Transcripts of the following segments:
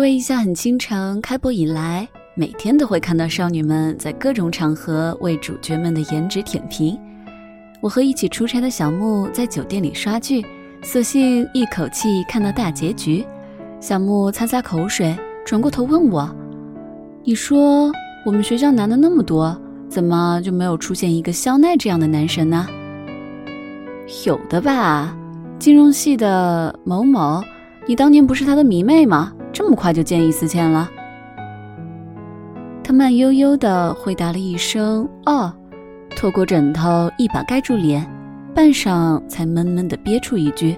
微一向很倾城，开播以来，每天都会看到少女们在各种场合为主角们的颜值舔屏。我和一起出差的小木在酒店里刷剧，索性一口气看到大结局。小木擦擦口水，转过头问我：“你说我们学校男的那么多，怎么就没有出现一个肖奈这样的男神呢？”有的吧，金融系的某某，你当年不是他的迷妹吗？这么快就见异思迁了？他慢悠悠地回答了一声“哦”，拖过枕头，一把盖住脸，半晌才闷闷地憋出一句：“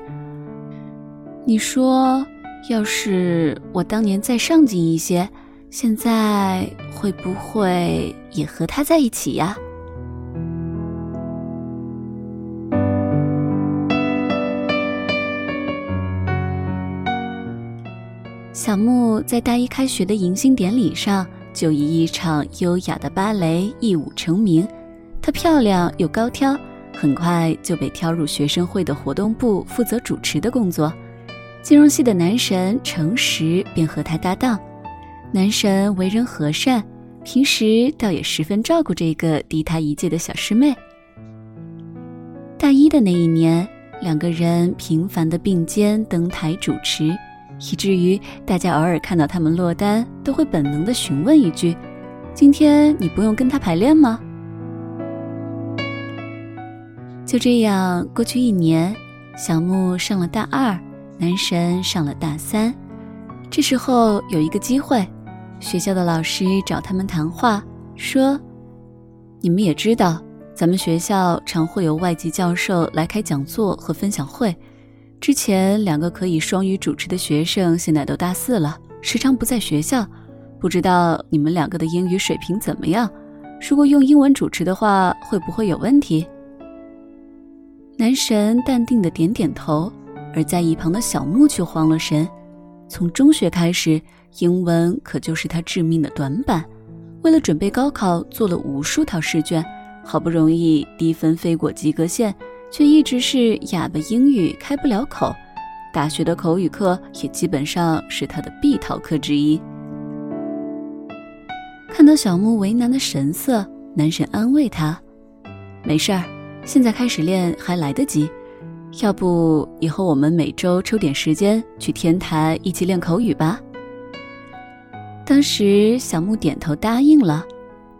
你说，要是我当年再上进一些，现在会不会也和他在一起呀？”小木在大一开学的迎新典礼上，就以一场优雅的芭蕾一舞成名。她漂亮又高挑，很快就被挑入学生会的活动部，负责主持的工作。金融系的男神程实便和她搭档。男神为人和善，平时倒也十分照顾这个低他一届的小师妹。大一的那一年，两个人频繁的并肩登台主持。以至于大家偶尔看到他们落单，都会本能的询问一句：“今天你不用跟他排练吗？”就这样过去一年，小木上了大二，男神上了大三。这时候有一个机会，学校的老师找他们谈话，说：“你们也知道，咱们学校常会有外籍教授来开讲座和分享会。”之前两个可以双语主持的学生，现在都大四了，时常不在学校。不知道你们两个的英语水平怎么样？如果用英文主持的话，会不会有问题？男神淡定的点点头，而在一旁的小木却慌了神。从中学开始，英文可就是他致命的短板。为了准备高考，做了无数套试卷，好不容易低分飞过及格线。却一直是哑巴英语开不了口，大学的口语课也基本上是他的必逃课之一。看到小木为难的神色，男神安慰他：“没事儿，现在开始练还来得及。要不以后我们每周抽点时间去天台一起练口语吧。”当时小木点头答应了，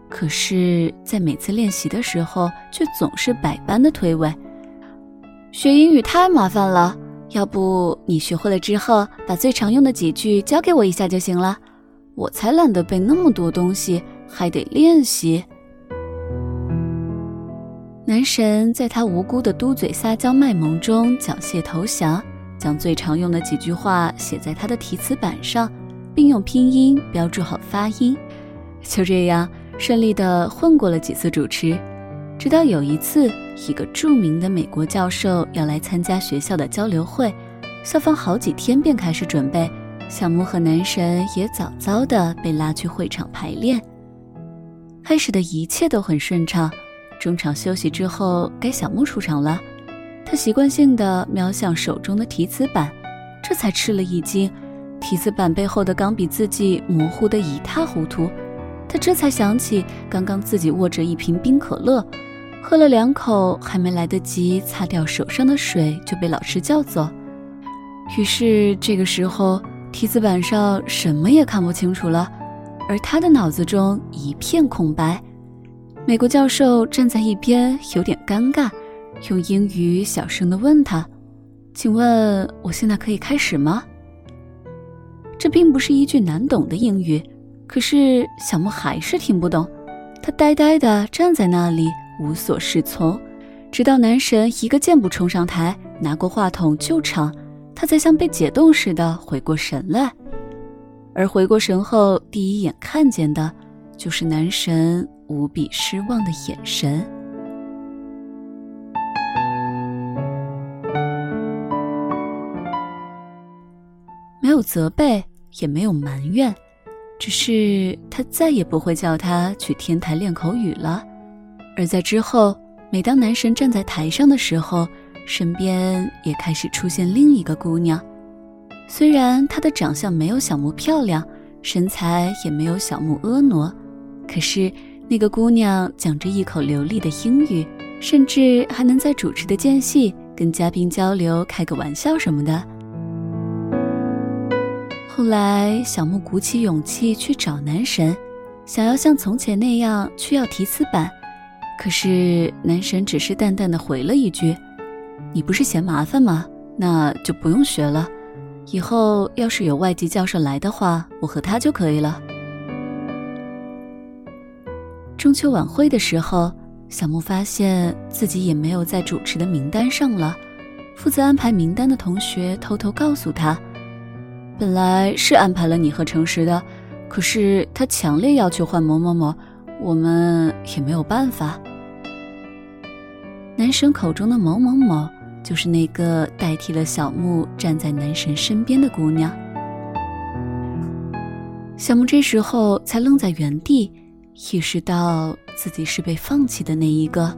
可是，在每次练习的时候，却总是百般的推诿。学英语太麻烦了，要不你学会了之后，把最常用的几句教给我一下就行了。我才懒得背那么多东西，还得练习。男神在他无辜的嘟嘴撒娇卖萌中缴械投降，将最常用的几句话写在他的题词板上，并用拼音标注好发音。就这样顺利的混过了几次主持。直到有一次，一个著名的美国教授要来参加学校的交流会，校方好几天便开始准备，小木和男神也早早的被拉去会场排练。开始的一切都很顺畅，中场休息之后，该小木出场了。他习惯性的瞄向手中的题词板，这才吃了一惊，题词板背后的钢笔字迹模糊的一塌糊涂。他这才想起，刚刚自己握着一瓶冰可乐，喝了两口，还没来得及擦掉手上的水，就被老师叫走。于是这个时候，题字板上什么也看不清楚了，而他的脑子中一片空白。美国教授站在一边，有点尴尬，用英语小声地问他：“请问我现在可以开始吗？”这并不是一句难懂的英语。可是小木还是听不懂，他呆呆地站在那里，无所适从，直到男神一个箭步冲上台，拿过话筒救场，他才像被解冻似的回过神来。而回过神后，第一眼看见的，就是男神无比失望的眼神，没有责备，也没有埋怨。只是他再也不会叫他去天台练口语了，而在之后，每当男神站在台上的时候，身边也开始出现另一个姑娘。虽然她的长相没有小木漂亮，身材也没有小木婀娜，可是那个姑娘讲着一口流利的英语，甚至还能在主持的间隙跟嘉宾交流、开个玩笑什么的。后来，小木鼓起勇气去找男神，想要像从前那样去要提词板，可是男神只是淡淡的回了一句：“你不是嫌麻烦吗？那就不用学了。以后要是有外籍教授来的话，我和他就可以了。”中秋晚会的时候，小木发现自己也没有在主持的名单上了。负责安排名单的同学偷偷告诉他。本来是安排了你和诚实的，可是他强烈要求换某某某，我们也没有办法。男神口中的某某某，就是那个代替了小木站在男神身边的姑娘。小木这时候才愣在原地，意识到自己是被放弃的那一个。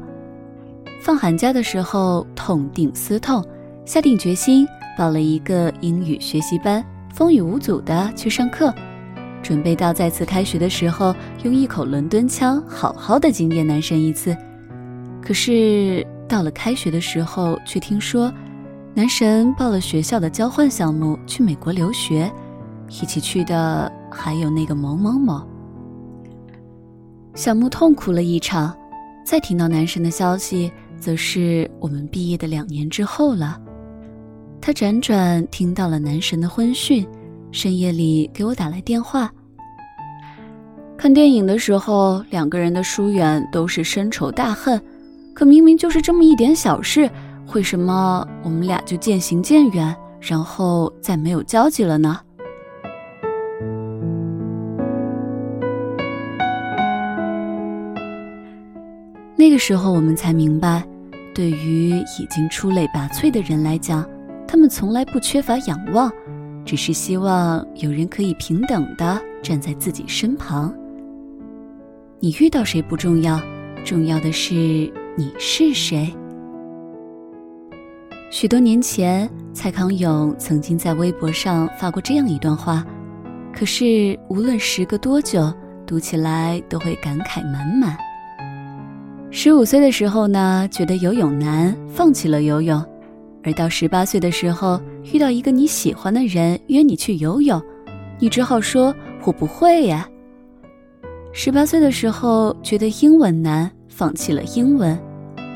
放寒假的时候，痛定思痛，下定决心报了一个英语学习班。风雨无阻的去上课，准备到再次开学的时候，用一口伦敦腔好好的惊艳男神一次。可是到了开学的时候，却听说男神报了学校的交换项目去美国留学，一起去的还有那个某某某。小木痛苦了一场，再听到男神的消息，则是我们毕业的两年之后了。他辗转听到了男神的婚讯，深夜里给我打来电话。看电影的时候，两个人的疏远都是深仇大恨，可明明就是这么一点小事，为什么我们俩就渐行渐远，然后再没有交集了呢？那个时候，我们才明白，对于已经出类拔萃的人来讲。他们从来不缺乏仰望，只是希望有人可以平等的站在自己身旁。你遇到谁不重要，重要的是你是谁。许多年前，蔡康永曾经在微博上发过这样一段话，可是无论时隔多久，读起来都会感慨满满。十五岁的时候呢，觉得游泳难，放弃了游泳。而到十八岁的时候，遇到一个你喜欢的人约你去游泳，你只好说我不会呀。十八岁的时候觉得英文难，放弃了英文。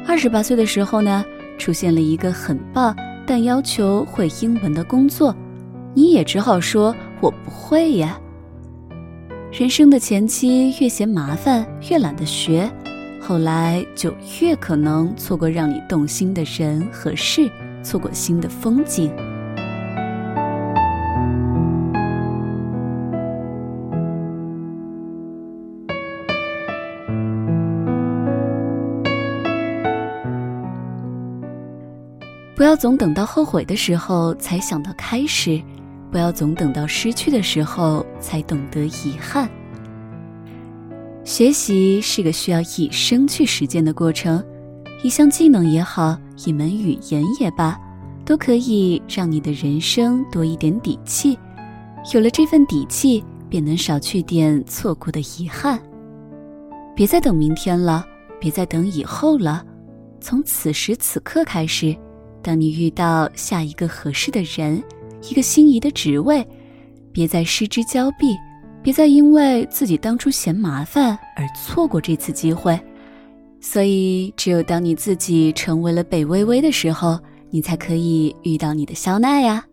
二十八岁的时候呢，出现了一个很棒但要求会英文的工作，你也只好说我不会呀。人生的前期越嫌麻烦，越懒得学，后来就越可能错过让你动心的人和事。错过新的风景，不要总等到后悔的时候才想到开始，不要总等到失去的时候才懂得遗憾。学习是个需要一生去实践的过程。一项技能也好，一门语言也罢，都可以让你的人生多一点底气。有了这份底气，便能少去点错过的遗憾。别再等明天了，别再等以后了，从此时此刻开始，当你遇到下一个合适的人，一个心仪的职位，别再失之交臂，别再因为自己当初嫌麻烦而错过这次机会。所以，只有当你自己成为了北微微的时候，你才可以遇到你的肖奈呀。